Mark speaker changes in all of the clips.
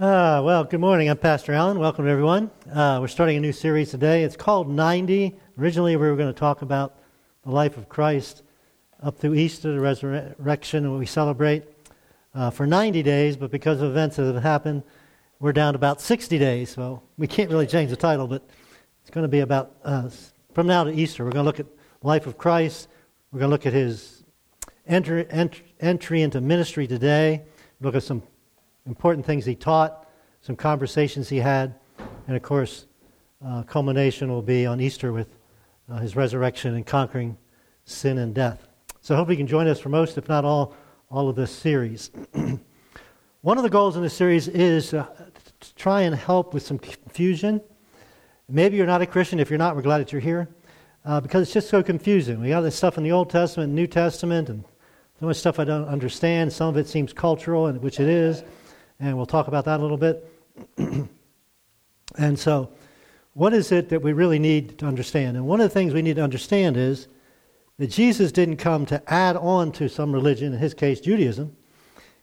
Speaker 1: Uh, well, good morning. I'm Pastor Allen. Welcome, everyone. Uh, we're starting a new series today. It's called 90. Originally, we were going to talk about the life of Christ up through Easter, the resurrection, and what we celebrate uh, for 90 days, but because of events that have happened, we're down to about 60 days. So we can't really change the title, but it's going to be about uh, from now to Easter. We're going to look at life of Christ. We're going to look at his entry, entry into ministry today, look at some important things he taught, some conversations he had, and of course, uh, culmination will be on Easter with uh, his resurrection and conquering sin and death. So I hope you can join us for most, if not all, all of this series. One of the goals in this series is uh, to try and help with some confusion. Maybe you're not a Christian. If you're not, we're glad that you're here. Uh, because it's just so confusing. We got this stuff in the Old Testament New Testament, and so much stuff I don't understand. Some of it seems cultural, which it is and we'll talk about that a little bit. and so, what is it that we really need to understand? And one of the things we need to understand is that Jesus didn't come to add on to some religion, in his case, Judaism.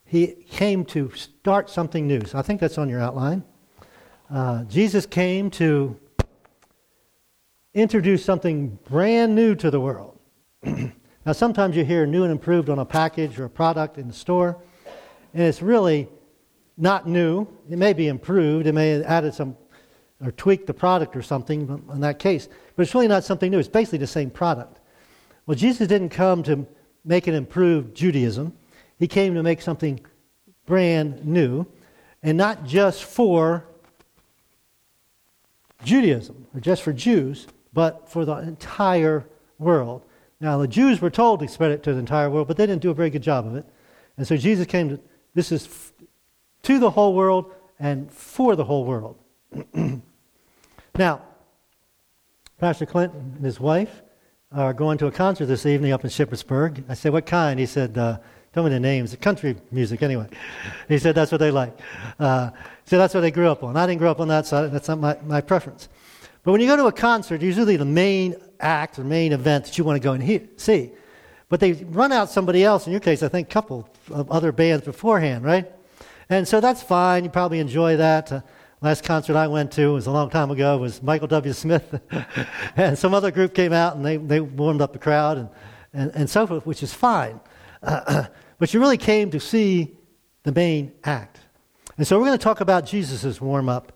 Speaker 1: He came to start something new. So I think that's on your outline. Uh, Jesus came to introduce something brand new to the world. now, sometimes you hear new and improved on a package or a product in the store, and it's really not new. It may be improved. It may have added some or tweaked the product or something in that case. But it's really not something new. It's basically the same product. Well, Jesus didn't come to make an improved Judaism. He came to make something brand new, and not just for Judaism or just for Jews, but for the entire world. Now, the Jews were told to spread it to the entire world, but they didn't do a very good job of it. And so Jesus came to, this is to the whole world and for the whole world. now, Pastor Clinton and his wife are going to a concert this evening up in Shippensburg. I said, What kind? He said, uh, Tell me the names. Country music, anyway. He said, That's what they like. Uh, he said, That's what they grew up on. I didn't grow up on that, so that's not my, my preference. But when you go to a concert, usually the main act or main event that you want to go and hear, see. But they run out somebody else, in your case, I think a couple of other bands beforehand, right? And so that's fine. You probably enjoy that. Uh, last concert I went to was a long time ago was Michael W. Smith. and some other group came out and they, they warmed up the crowd and, and, and so forth, which is fine. Uh, but you really came to see the main act. And so we're going to talk about Jesus' warm up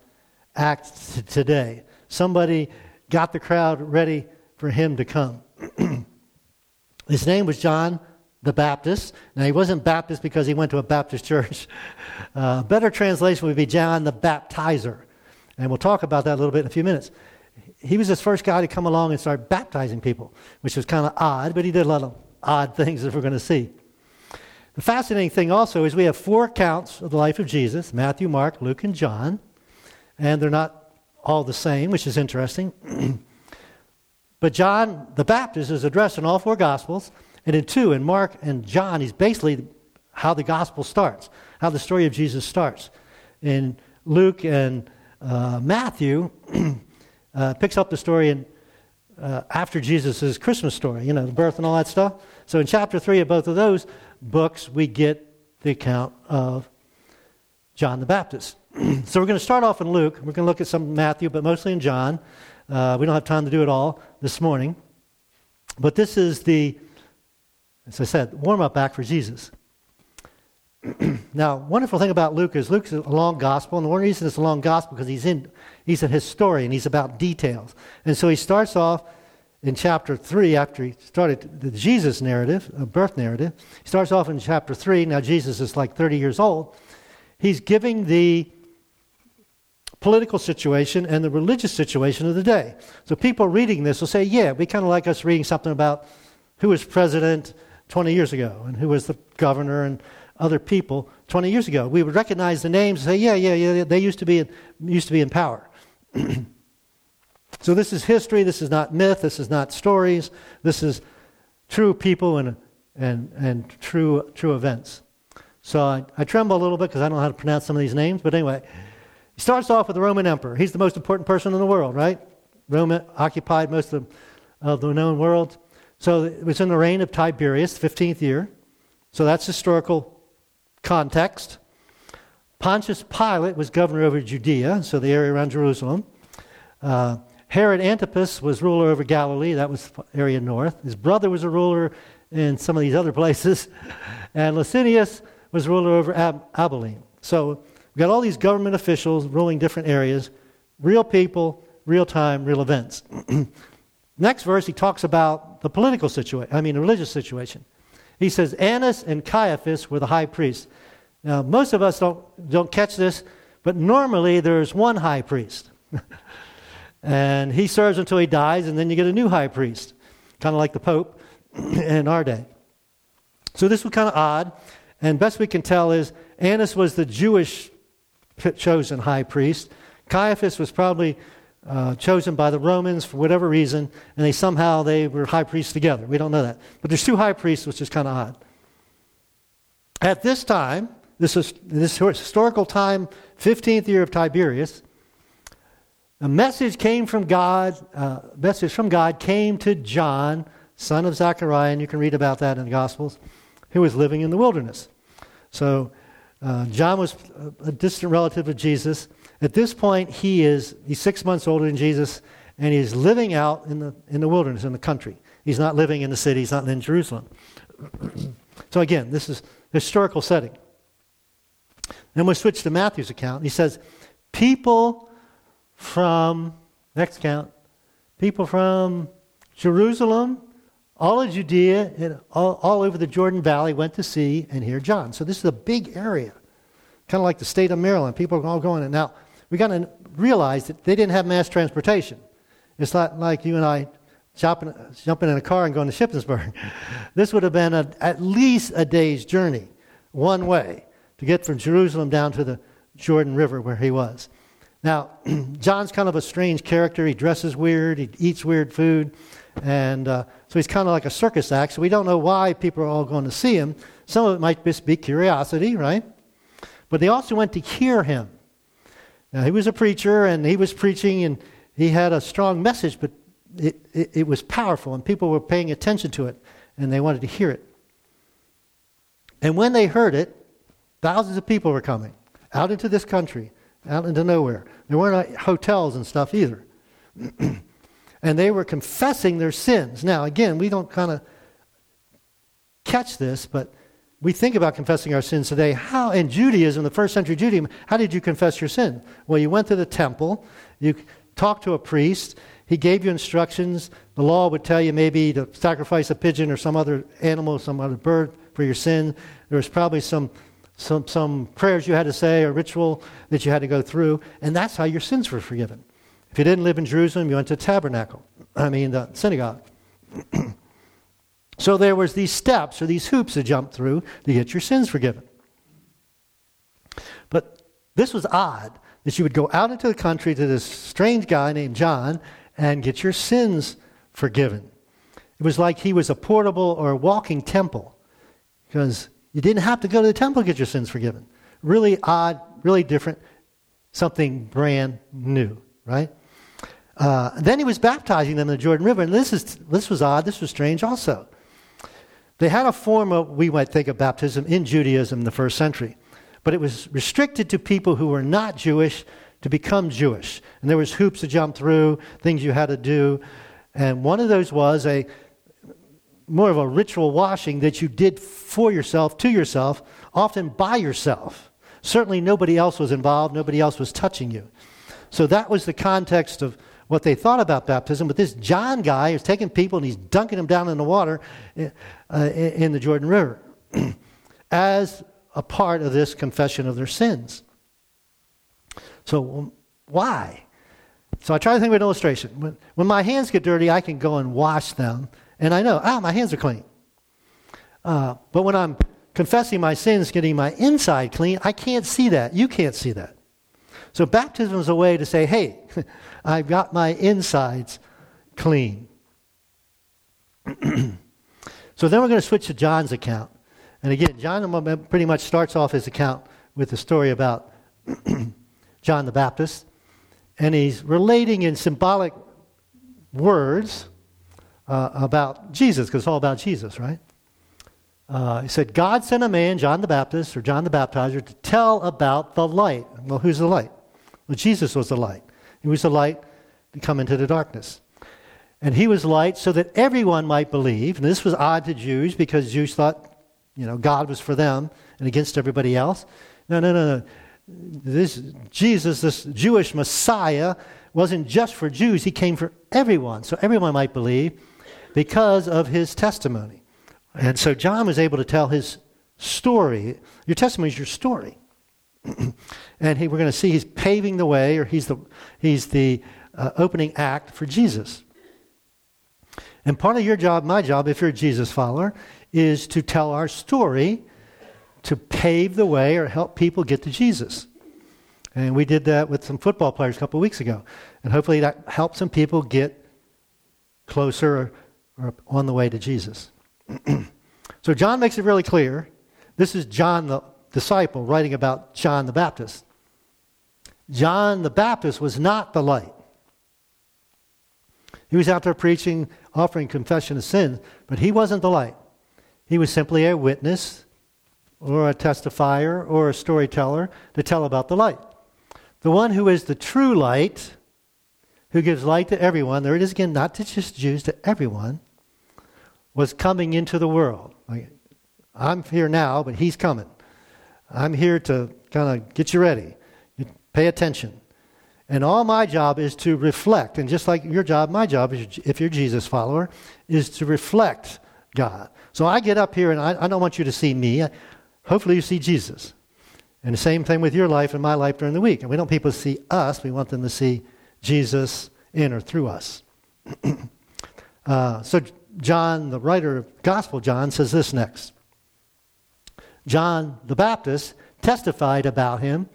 Speaker 1: act t- today. Somebody got the crowd ready for him to come. His name was John the Baptist. Now, he wasn't Baptist because he went to a Baptist church. Uh, better translation would be John the Baptizer. And we'll talk about that a little bit in a few minutes. He was the first guy to come along and start baptizing people, which was kind of odd, but he did a lot of odd things that we're going to see. The fascinating thing also is we have four accounts of the life of Jesus Matthew, Mark, Luke, and John. And they're not all the same, which is interesting. but John the Baptist is addressed in all four Gospels. And in two, in Mark and John, he's basically how the gospel starts, how the story of Jesus starts. In Luke and uh, Matthew, uh, picks up the story in, uh, after Jesus' Christmas story, you know, the birth and all that stuff. So in chapter three of both of those books, we get the account of John the Baptist. so we're going to start off in Luke. We're going to look at some Matthew, but mostly in John. Uh, we don't have time to do it all this morning. But this is the as I said, warm up back for Jesus. now, wonderful thing about Luke is Luke's a long gospel, and the one reason it's a long gospel because he's in he's a historian, he's about details. And so he starts off in chapter 3 after he started the Jesus narrative, a birth narrative. He starts off in chapter 3. Now Jesus is like 30 years old. He's giving the political situation and the religious situation of the day. So people reading this will say, yeah, we kind of like us reading something about who was president 20 years ago and who was the governor and other people 20 years ago. We would recognize the names and say, yeah, yeah, yeah, they used to be in, used to be in power. so this is history. This is not myth. This is not stories. This is true people and, and, and true, true events. So I, I tremble a little bit because I don't know how to pronounce some of these names. But anyway, he starts off with the Roman emperor. He's the most important person in the world, right? Rome occupied most of, of the known world. So it was in the reign of Tiberius, 15th year. So that's historical context. Pontius Pilate was governor over Judea, so the area around Jerusalem. Uh, Herod Antipas was ruler over Galilee, that was area north. His brother was a ruler in some of these other places. And Licinius was ruler over Ab- Abilene. So we've got all these government officials ruling different areas, real people, real time, real events. Next verse, he talks about the political situation, I mean, the religious situation. He says, Annas and Caiaphas were the high priests. Now, most of us don't, don't catch this, but normally there's one high priest. and he serves until he dies, and then you get a new high priest, kind of like the Pope in our day. So this was kind of odd, and best we can tell is Annas was the Jewish chosen high priest. Caiaphas was probably uh, chosen by the Romans for whatever reason, and they somehow they were high priests together. We don't know that, but there's two high priests, which is kind of odd. At this time, this is this historical time, 15th year of Tiberius. A message came from God. Uh, message from God came to John, son of Zechariah, and you can read about that in the Gospels, who was living in the wilderness. So uh, John was a distant relative of Jesus. At this point, he is he's six months older than Jesus, and he's living out in the in the wilderness in the country. He's not living in the city. He's not in Jerusalem. so again, this is historical setting. Then we switch to Matthew's account. He says, People from, next count, people from Jerusalem, all of Judea, and all, all over the Jordan Valley went to see and hear John. So this is a big area, kind of like the state of Maryland. People are all going. Now, we got to realize that they didn't have mass transportation. It's not like you and I jumping, jumping in a car and going to Shippensburg. this would have been a, at least a day's journey, one way to get from Jerusalem down to the Jordan River where he was. Now, John's kind of a strange character. He dresses weird, he eats weird food, and uh, so he's kind of like a circus act. So we don't know why people are all going to see him. Some of it might just be curiosity, right? But they also went to hear him. Now, he was a preacher, and he was preaching, and he had a strong message, but it, it, it was powerful, and people were paying attention to it, and they wanted to hear it. And when they heard it, Thousands of people were coming out into this country, out into nowhere. There weren't hotels and stuff either. and they were confessing their sins. Now, again, we don't kind of catch this, but we think about confessing our sins today. How, in Judaism, the first century Judaism, how did you confess your sin? Well, you went to the temple, you talked to a priest, he gave you instructions. The law would tell you maybe to sacrifice a pigeon or some other animal, some other bird for your sin. There was probably some some, some prayers you had to say, or ritual that you had to go through, and that's how your sins were forgiven. If you didn't live in Jerusalem, you went to tabernacle, I mean the synagogue. so there was these steps or these hoops to jump through to get your sins forgiven. But this was odd that you would go out into the country to this strange guy named John and get your sins forgiven. It was like he was a portable or a walking temple because you didn't have to go to the temple to get your sins forgiven. Really odd, really different, something brand new, right? Uh, then he was baptizing them in the Jordan River, and this, is, this was odd, this was strange also. They had a form of, we might think of baptism in Judaism in the first century, but it was restricted to people who were not Jewish to become Jewish. And there was hoops to jump through, things you had to do. And one of those was a more of a ritual washing that you did for yourself, to yourself, often by yourself. Certainly nobody else was involved, nobody else was touching you. So that was the context of what they thought about baptism. But this John guy is taking people and he's dunking them down in the water uh, in the Jordan River as a part of this confession of their sins. So, why? So, I try to think of an illustration. When, when my hands get dirty, I can go and wash them and I know, ah, my hands are clean. Uh, but when I'm confessing my sins, getting my inside clean, I can't see that. You can't see that. So baptism is a way to say, hey, I've got my insides clean. so then we're going to switch to John's account. And again, John pretty much starts off his account with the story about John the Baptist. And he's relating in symbolic words uh, about Jesus, because it's all about Jesus, right? Uh, he said, God sent a man, John the Baptist or John the Baptizer, to tell about the light. Well, who's the light? Well, Jesus was the light. He was the light to come into the darkness. And he was light so that everyone might believe. And this was odd to Jews because Jews thought, you know, God was for them and against everybody else. No, no, no, no. This Jesus, this Jewish Messiah, wasn't just for Jews. He came for everyone, so everyone might believe because of his testimony. And so John was able to tell his story. Your testimony is your story. and he, we're going to see he's paving the way, or he's the, he's the uh, opening act for Jesus. And part of your job, my job, if you're a Jesus follower, is to tell our story to pave the way or help people get to Jesus. And we did that with some football players a couple of weeks ago. And hopefully that helped some people get closer or, or on the way to Jesus. So John makes it really clear. This is John the disciple writing about John the Baptist. John the Baptist was not the light. He was out there preaching, offering confession of sin, but he wasn't the light. He was simply a witness or a testifier or a storyteller to tell about the light. The one who is the true light, who gives light to everyone, there it is again, not to just Jews, to everyone, was coming into the world. Like, I'm here now, but he's coming. I'm here to kind of get you ready. You pay attention. And all my job is to reflect. And just like your job, my job, is, if you're Jesus follower, is to reflect God. So I get up here and I, I don't want you to see me. Hopefully you see Jesus. And the same thing with your life and my life during the week. And we don't people see us, we want them to see Jesus in or through us. uh, so John, the writer of Gospel John, says this next. John the Baptist testified about him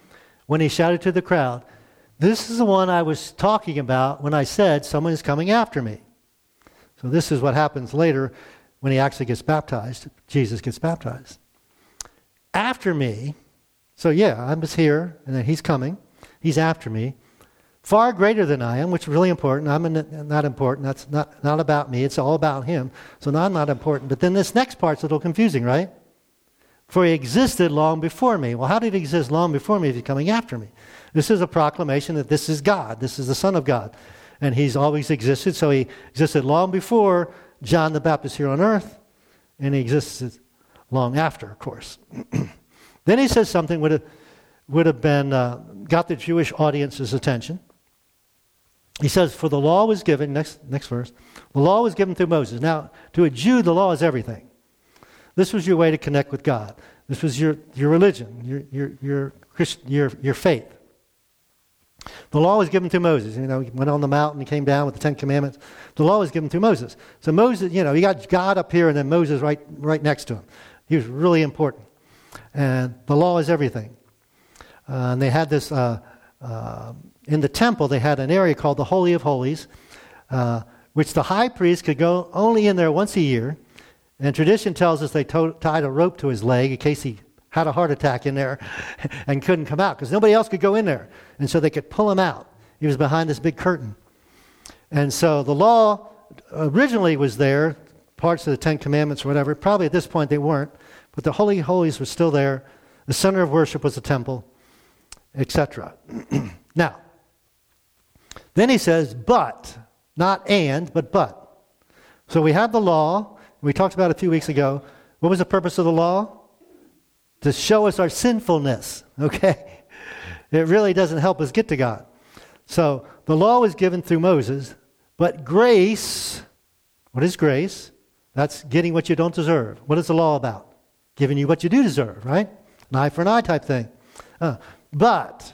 Speaker 1: when he shouted to the crowd, This is the one I was talking about when I said, Someone is coming after me. So, this is what happens later when he actually gets baptized. Jesus gets baptized. After me, so yeah, I was here, and then he's coming. He's after me far greater than I am, which is really important. I'm not important. That's not, not about me. It's all about him. So now I'm not important. But then this next part's a little confusing, right? For he existed long before me. Well, how did he exist long before me if he's coming after me? This is a proclamation that this is God. This is the Son of God. And he's always existed. So he existed long before John the Baptist here on earth. And he existed long after, of course. then he says something would have, would have been, uh, got the Jewish audience's attention. He says, For the law was given, next, next verse, the law was given through Moses. Now, to a Jew, the law is everything. This was your way to connect with God. This was your, your religion, your, your, your, Christ, your, your faith. The law was given through Moses. You know, he went on the mountain, he came down with the Ten Commandments. The law was given through Moses. So Moses, you know, you got God up here and then Moses right, right next to him. He was really important. And the law is everything. Uh, and they had this uh, uh, in the temple, they had an area called the Holy of Holies, uh, which the high priest could go only in there once a year. And tradition tells us they to- tied a rope to his leg in case he had a heart attack in there and couldn't come out because nobody else could go in there. And so they could pull him out. He was behind this big curtain. And so the law originally was there, parts of the Ten Commandments or whatever. Probably at this point they weren't, but the Holy of Holies was still there. The center of worship was the temple, etc. now, then he says, but, not and, but but. So we have the law. We talked about it a few weeks ago. What was the purpose of the law? To show us our sinfulness, okay? It really doesn't help us get to God. So the law was given through Moses, but grace, what is grace? That's getting what you don't deserve. What is the law about? Giving you what you do deserve, right? An eye for an eye type thing. Uh, but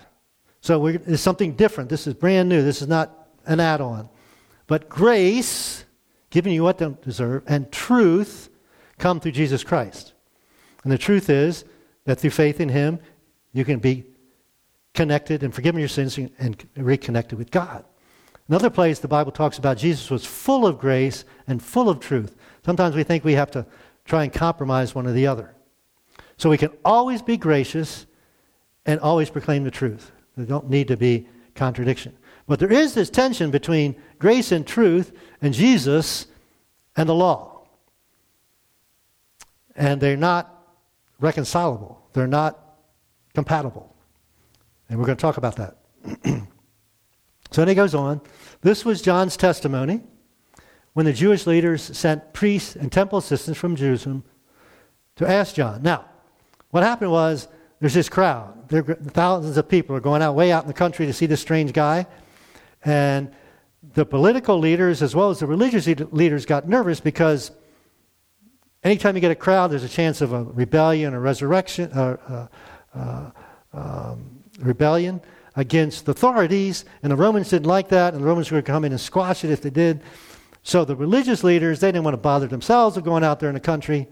Speaker 1: so it's something different. This is brand new. This is not an add on. But grace, giving you what you don't deserve, and truth come through Jesus Christ. And the truth is that through faith in Him, you can be connected and forgiven your sins and reconnected with God. Another place the Bible talks about Jesus was full of grace and full of truth. Sometimes we think we have to try and compromise one or the other. So we can always be gracious and always proclaim the truth. There don't need to be contradiction. But there is this tension between grace and truth and Jesus and the law. and they're not reconcilable. They're not compatible. And we're going to talk about that. so then he goes on. This was John's testimony when the Jewish leaders sent priests and temple assistants from Jerusalem to ask John. Now, what happened was there's this crowd. There, are thousands of people are going out way out in the country to see this strange guy. And the political leaders, as well as the religious leaders, got nervous because anytime you get a crowd, there's a chance of a rebellion, a resurrection, uh, uh, uh, um, rebellion against the authorities. And the Romans didn't like that, and the Romans were going to come in and squash it if they did. So the religious leaders, they didn't want to bother themselves with going out there in the country,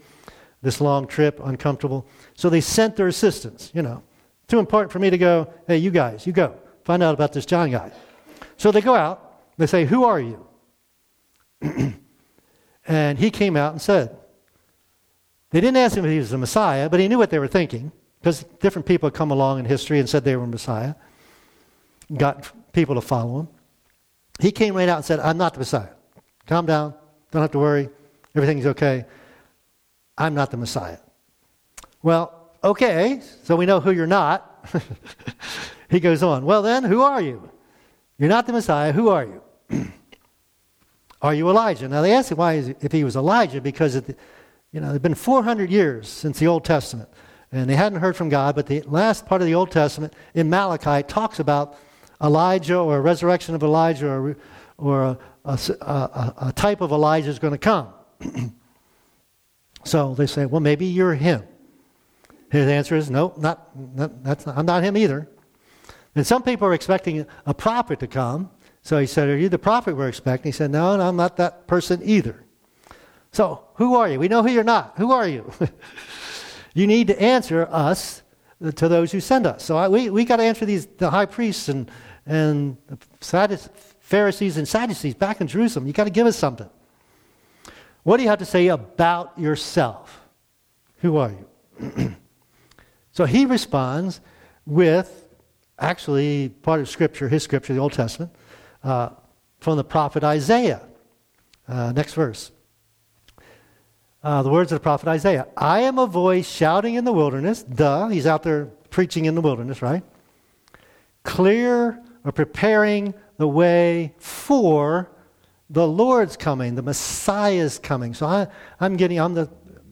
Speaker 1: this long trip, uncomfortable. So they sent their assistants, you know. Too important for me to go, hey, you guys, you go. Find out about this John guy. So they go out, they say, Who are you? and he came out and said, They didn't ask him if he was the Messiah, but he knew what they were thinking because different people had come along in history and said they were Messiah, got people to follow him. He came right out and said, I'm not the Messiah. Calm down. Don't have to worry. Everything's okay. I'm not the Messiah. Well, okay, so we know who you're not. he goes on, Well, then, who are you? You're not the Messiah. Who are you? are you Elijah? Now, they asked him why if he was Elijah because, the, you know, it had been 400 years since the Old Testament, and they hadn't heard from God, but the last part of the Old Testament in Malachi talks about Elijah or a resurrection of Elijah or, or a, a, a, a type of Elijah is going to come. so they say, well, maybe you're him. His answer is, no, not, not, that's not, I'm not him either. And some people are expecting a prophet to come. So he said, Are you the prophet we're expecting? He said, No, no I'm not that person either. So who are you? We know who you're not. Who are you? you need to answer us to those who send us. So I, we, we got to answer these the high priests and, and Pharisees and Sadducees back in Jerusalem. You got to give us something. What do you have to say about yourself? Who are you? so he responds with actually part of Scripture, his Scripture, the Old Testament, uh, from the prophet Isaiah. Uh, next verse. Uh, the words of the prophet Isaiah I am a voice shouting in the wilderness. Duh, he's out there preaching in the wilderness, right? Clear or preparing the way for the Lord's coming, the Messiah's coming. So I, I'm getting, I'm the,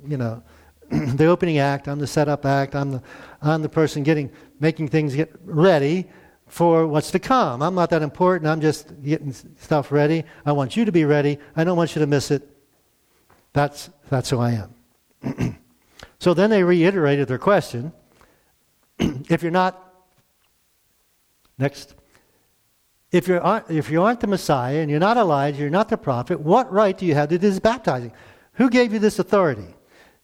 Speaker 1: you know, the opening act, I'm the setup act, I'm the, I'm the person getting, making things get ready for what's to come. I'm not that important. I'm just getting stuff ready. I want you to be ready. I don't want you to miss it. That's, that's who I am. so then they reiterated their question. if you're not, next, if, you're, if you aren't the Messiah and you're not Elijah, you're not the prophet, what right do you have to do this baptizing? Who gave you this authority?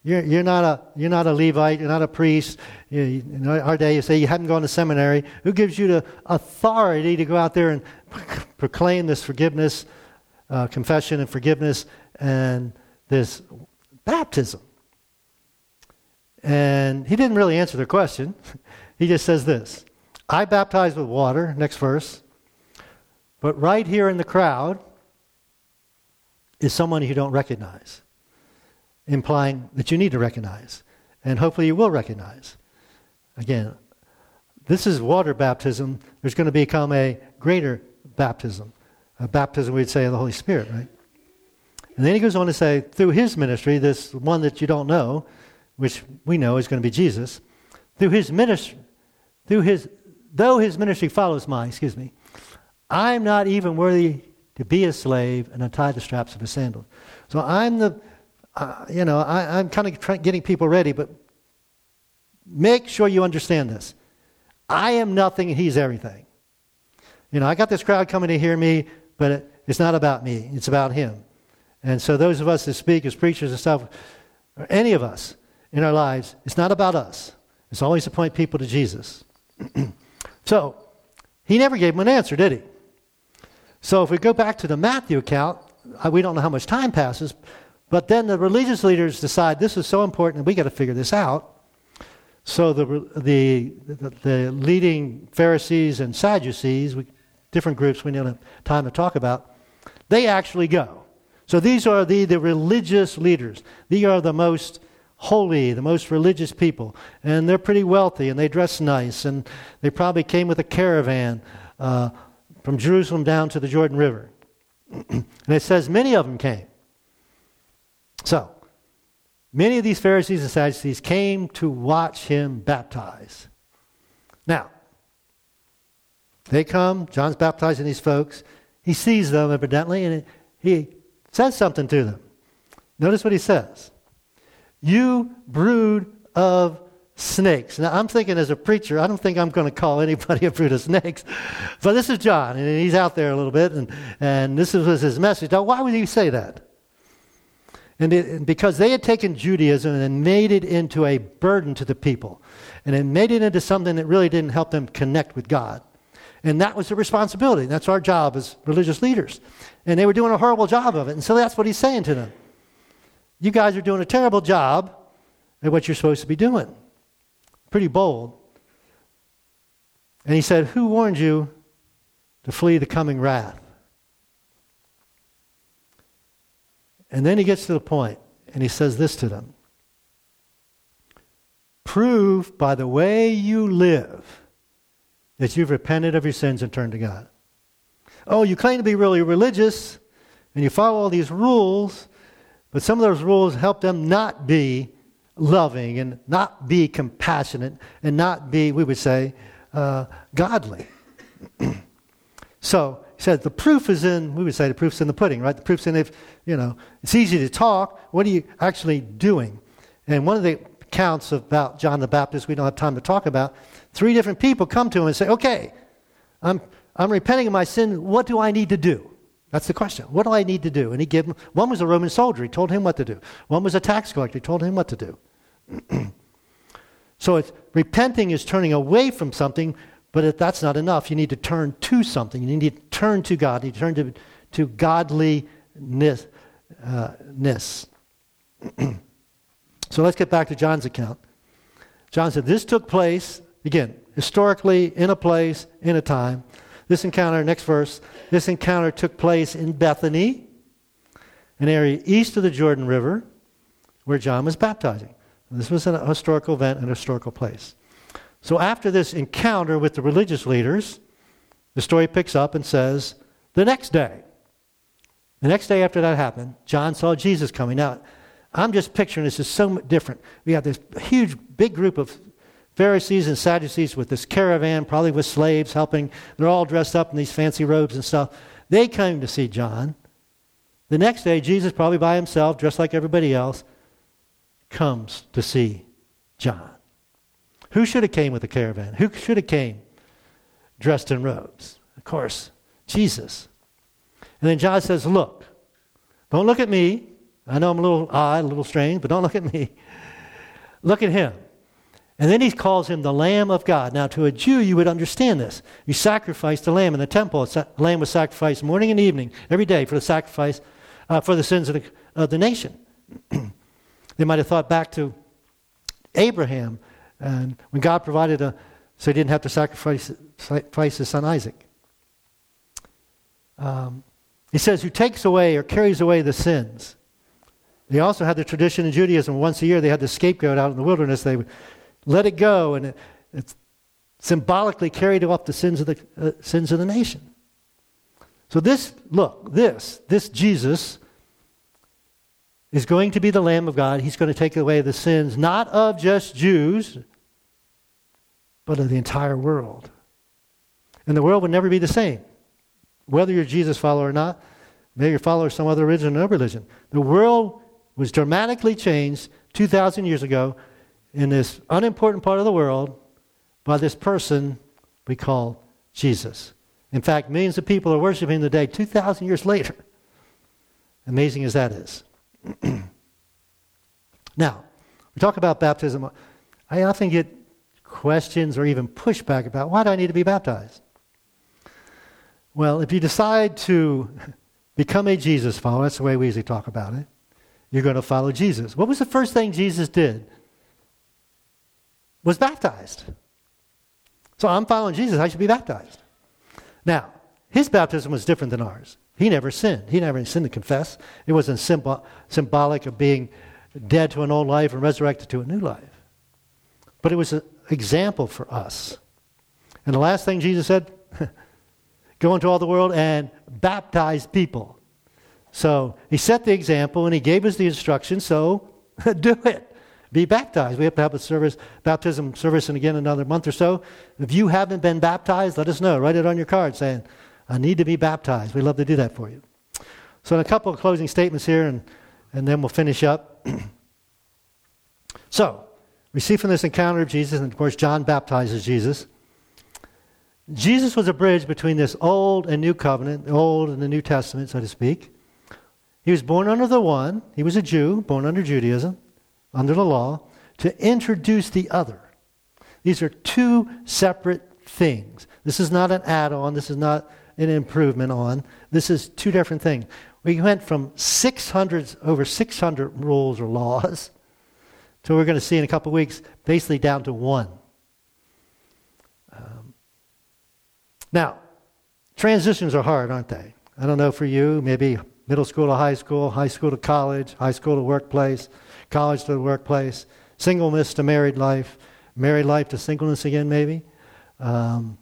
Speaker 1: You're, you're, not a, you're not a Levite, you're not a priest. You, in our day, you say you haven't gone to seminary. Who gives you the authority to go out there and proclaim this forgiveness, uh, confession and forgiveness, and this baptism? And he didn't really answer their question. he just says this I baptize with water, next verse, but right here in the crowd is someone you don't recognize implying that you need to recognize. And hopefully you will recognize. Again, this is water baptism. There's going to become a greater baptism. A baptism, we'd say, of the Holy Spirit, right? And then he goes on to say, through his ministry, this one that you don't know, which we know is going to be Jesus, through his ministry, through his, though his ministry follows mine, excuse me, I'm not even worthy to be a slave and untie the straps of his sandals. So I'm the uh, you know, I, am kind of getting people ready, but make sure you understand this. I am nothing, and he's everything. You know, I got this crowd coming to hear me, but it, it's not about me, it's about him. And so, those of us that speak as preachers and stuff, or any of us in our lives, it's not about us. It's always to point people to Jesus. so, he never gave them an answer, did he? So, if we go back to the Matthew account, uh, we don't know how much time passes, but then the religious leaders decide this is so important we got to figure this out. So the, the, the, leading Pharisees and Sadducees, we, different groups we don't have time to talk about, they actually go. So these are the, the religious leaders. These are the most holy, the most religious people. And they're pretty wealthy and they dress nice. And they probably came with a caravan uh, from Jerusalem down to the Jordan River. and it says many of them came. So, many of these Pharisees and Sadducees came to watch him baptize. Now, they come, John's baptizing these folks. He sees them, evidently, and he says something to them. Notice what he says You brood of snakes. Now, I'm thinking as a preacher, I don't think I'm going to call anybody a brood of snakes. But this is John, and he's out there a little bit, and, and this was his message. Now, why would he say that? And, it, because they had taken Judaism and made it into a burden to the people, and it made it into something that really didn't help them connect with God. And that was the responsibility. That's our job as religious leaders. And they were doing a horrible job of it. And so that's what he's saying to them. You guys are doing a terrible job at what you're supposed to be doing. Pretty bold. And he said, Who warned you to flee the coming wrath? And then he gets to the point and he says this to them Prove by the way you live that you've repented of your sins and turned to God. Oh, you claim to be really religious and you follow all these rules, but some of those rules help them not be loving and not be compassionate and not be, we would say, uh, godly. so he said the proof is in, we would say the proof's in the pudding, right? The proof's in if, you know, it's easy to talk. What are you actually doing? And one of the accounts about John the Baptist we don't have time to talk about Three different people come to him and say, Okay, I'm, I'm repenting of my sin. What do I need to do? That's the question. What do I need to do? And he gave him, one was a Roman soldier. He told him what to do. One was a tax collector. He told him what to do. so it's, repenting is turning away from something, but if that's not enough, you need to turn to something. You need to turn to God. You need to turn to, to godliness. Uh, so let's get back to John's account. John said, This took place Again, historically, in a place, in a time. This encounter, next verse, this encounter took place in Bethany, an area east of the Jordan River, where John was baptizing. This was a historical event, an historical place. So after this encounter with the religious leaders, the story picks up and says, the next day, the next day after that happened, John saw Jesus coming. Now, I'm just picturing this is so different. We have this huge, big group of Pharisees and Sadducees with this caravan, probably with slaves helping. They're all dressed up in these fancy robes and stuff. They came to see John. The next day, Jesus, probably by himself, dressed like everybody else, comes to see John. Who should have came with the caravan? Who should have came dressed in robes? Of course, Jesus. And then John says, Look, don't look at me. I know I'm a little odd, a little strange, but don't look at me. Look at him. And then he calls him the Lamb of God. Now, to a Jew, you would understand this. You sacrificed the lamb in the temple. The lamb was sacrificed morning and evening, every day, for the sacrifice, uh, for the sins of the, of the nation. they might have thought back to Abraham, and when God provided a, so he didn't have to sacrifice, sacrifice his son Isaac. Um, he says, who takes away or carries away the sins. They also had the tradition in Judaism. Once a year, they had the scapegoat out in the wilderness. They would let it go, and it, it's symbolically carried off the sins of the uh, sins of the nation. So this, look, this, this Jesus is going to be the Lamb of God. He's going to take away the sins not of just Jews, but of the entire world. And the world would never be the same. Whether you're Jesus follower or not, maybe you're follower of some other religion or no religion. The world was dramatically changed 2,000 years ago in this unimportant part of the world by this person we call Jesus. In fact, millions of people are worshiping the day 2,000 years later. Amazing as that is. now, we talk about baptism. I often get questions or even pushback about why do I need to be baptized? Well, if you decide to become a Jesus follower, that's the way we usually talk about it, you're going to follow Jesus. What was the first thing Jesus did was baptized. So I'm following Jesus. I should be baptized. Now, his baptism was different than ours. He never sinned. He never sinned to confess. It wasn't symbol, symbolic of being dead to an old life and resurrected to a new life. But it was an example for us. And the last thing Jesus said go into all the world and baptize people. So he set the example and he gave us the instruction, so do it. Be baptized. We have to have a service, baptism service, and again another month or so. If you haven't been baptized, let us know. Write it on your card saying, I need to be baptized. We'd love to do that for you. So, in a couple of closing statements here, and, and then we'll finish up. so, we see from this encounter of Jesus, and of course, John baptizes Jesus. Jesus was a bridge between this old and new covenant, the old and the New Testament, so to speak. He was born under the one, he was a Jew, born under Judaism under the law to introduce the other. These are two separate things. This is not an add on, this is not an improvement on. This is two different things. We went from 600, over 600 rules or laws to we're going to see in a couple weeks, basically down to one. Um, now, transitions are hard, aren't they? I don't know for you, maybe middle school to high school, high school to college, high school to workplace college to the workplace, singleness to married life, married life to singleness again, maybe, um,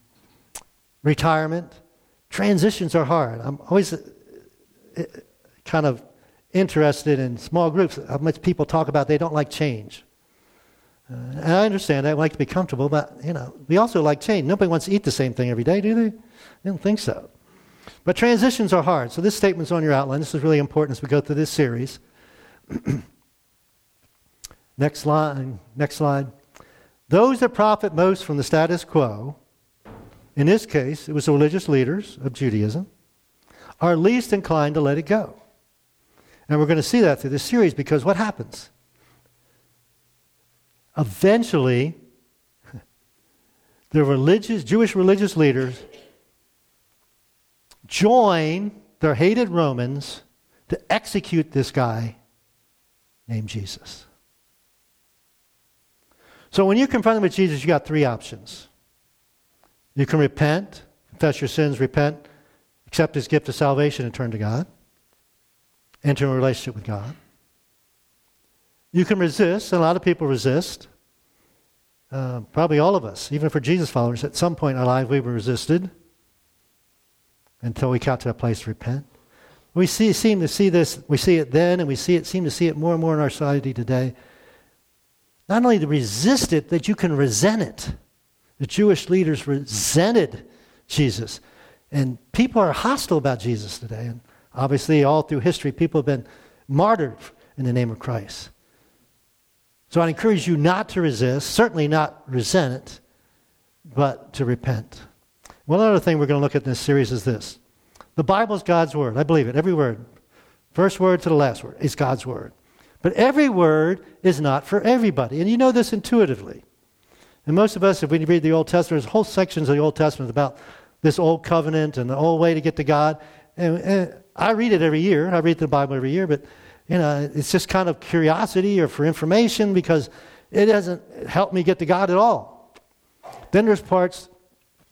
Speaker 1: retirement. Transitions are hard. I'm always uh, kind of interested in small groups. How much people talk about they don't like change. Uh, and I understand. We like to be comfortable, but, you know, we also like change. Nobody wants to eat the same thing every day, do they? They don't think so. But transitions are hard. So this statement's on your outline. This is really important as we go through this series. Next slide. Next slide. Those that profit most from the status quo, in this case, it was the religious leaders of Judaism, are least inclined to let it go. And we're going to see that through this series because what happens? Eventually, the religious, Jewish religious leaders join their hated Romans to execute this guy named Jesus. So when you confront confronted with Jesus, you got three options. You can repent, confess your sins, repent, accept his gift of salvation, and turn to God. Enter a relationship with God. You can resist, and a lot of people resist. Uh, probably all of us, even for Jesus followers, at some point in our life we were resisted until we got to a place to repent. We see, seem to see this, we see it then, and we see it, seem to see it more and more in our society today not only to resist it, that you can resent it. The Jewish leaders resented Jesus. And people are hostile about Jesus today. And obviously, all through history, people have been martyred in the name of Christ. So I encourage you not to resist, certainly not resent it, but to repent. One other thing we're going to look at in this series is this the Bible is God's Word. I believe it, every word. First word to the last word is God's Word. But every word is not for everybody. And you know this intuitively. And most of us, if we read the Old Testament, there's whole sections of the Old Testament about this old covenant and the old way to get to God. And, and I read it every year. I read the Bible every year, but you know, it's just kind of curiosity or for information because it doesn't help me get to God at all. Then there's parts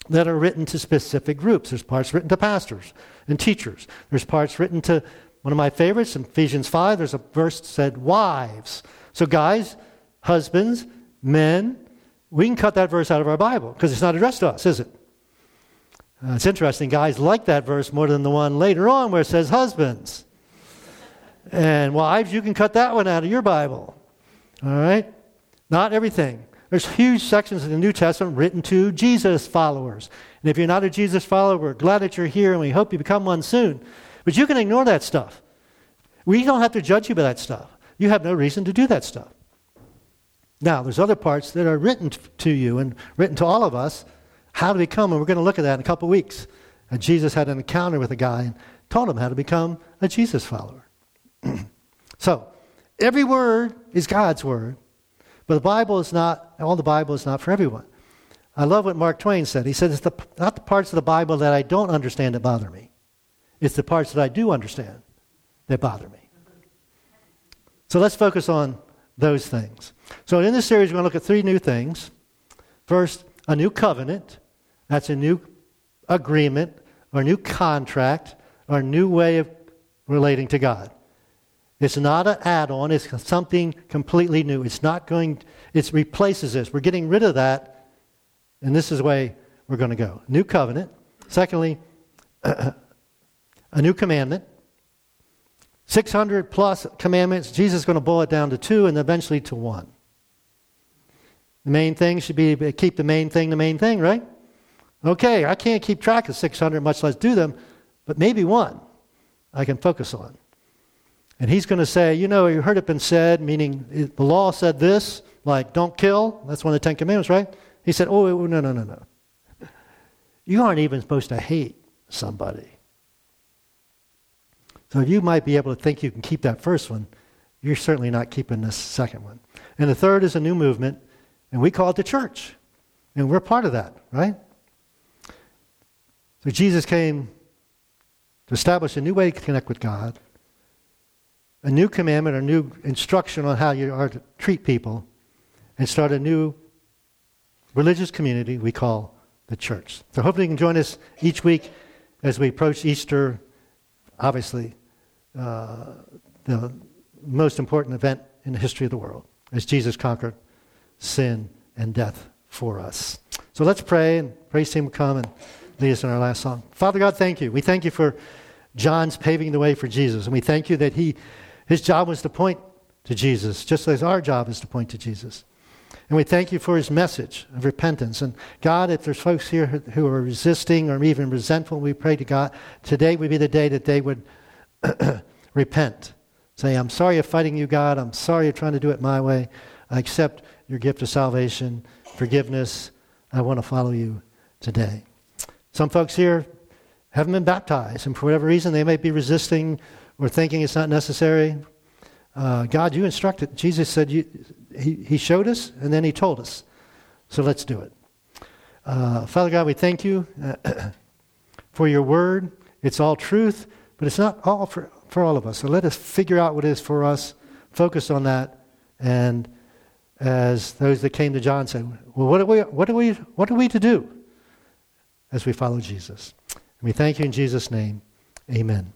Speaker 1: that are written to specific groups. There's parts written to pastors and teachers. There's parts written to one of my favorites in Ephesians 5, there's a verse that said, wives. So, guys, husbands, men, we can cut that verse out of our Bible because it's not addressed to us, is it? Uh, it's interesting, guys like that verse more than the one later on where it says husbands. And wives, you can cut that one out of your Bible. All right? Not everything. There's huge sections of the New Testament written to Jesus followers. And if you're not a Jesus follower, we're glad that you're here and we hope you become one soon. But you can ignore that stuff. We don't have to judge you by that stuff. You have no reason to do that stuff. Now, there's other parts that are written to you and written to all of us how to become, and we're going to look at that in a couple weeks. And Jesus had an encounter with a guy and told him how to become a Jesus follower. so, every word is God's word, but the Bible is not, all the Bible is not for everyone. I love what Mark Twain said. He said, It's the, not the parts of the Bible that I don't understand that bother me. It's the parts that I do understand that bother me. So let's focus on those things. So in this series, we're going to look at three new things. First, a new covenant. That's a new agreement or a new contract or a new way of relating to God. It's not an add on, it's something completely new. It's not going, it replaces this. We're getting rid of that, and this is the way we're going to go. New covenant. Secondly, a new commandment. 600 plus commandments. Jesus is going to boil it down to two and eventually to one. The main thing should be keep the main thing the main thing, right? Okay, I can't keep track of 600, much less do them, but maybe one I can focus on. And he's going to say, you know, you heard it been said, meaning the law said this, like don't kill. That's one of the Ten Commandments, right? He said, oh, no, no, no, no. You aren't even supposed to hate somebody. So you might be able to think you can keep that first one. You're certainly not keeping this second one. And the third is a new movement, and we call it the church. And we're part of that, right? So Jesus came to establish a new way to connect with God, a new commandment, a new instruction on how you are to treat people, and start a new religious community we call the church. So hopefully you can join us each week as we approach Easter, obviously, uh, the most important event in the history of the world, as Jesus conquered sin and death for us. So let's pray, and praise will come and lead us in our last song. Father God, thank you. We thank you for John's paving the way for Jesus. And we thank you that he, his job was to point to Jesus, just as our job is to point to Jesus. And we thank you for his message of repentance. And God, if there's folks here who are resisting or even resentful, we pray to God, today would be the day that they would repent. Say, I'm sorry of fighting you, God. I'm sorry of trying to do it my way. I accept your gift of salvation, forgiveness. I want to follow you today. Some folks here haven't been baptized, and for whatever reason, they may be resisting or thinking it's not necessary. Uh, God, you instructed. Jesus said, you, he, he showed us, and then He told us. So let's do it. Uh, Father God, we thank you uh, for your word. It's all truth, but it's not all for, for all of us. So let us figure out what is for us, focus on that, and as those that came to John said, well, what are we, what are we, what are we to do? as we follow Jesus. And we thank you in Jesus' name. Amen.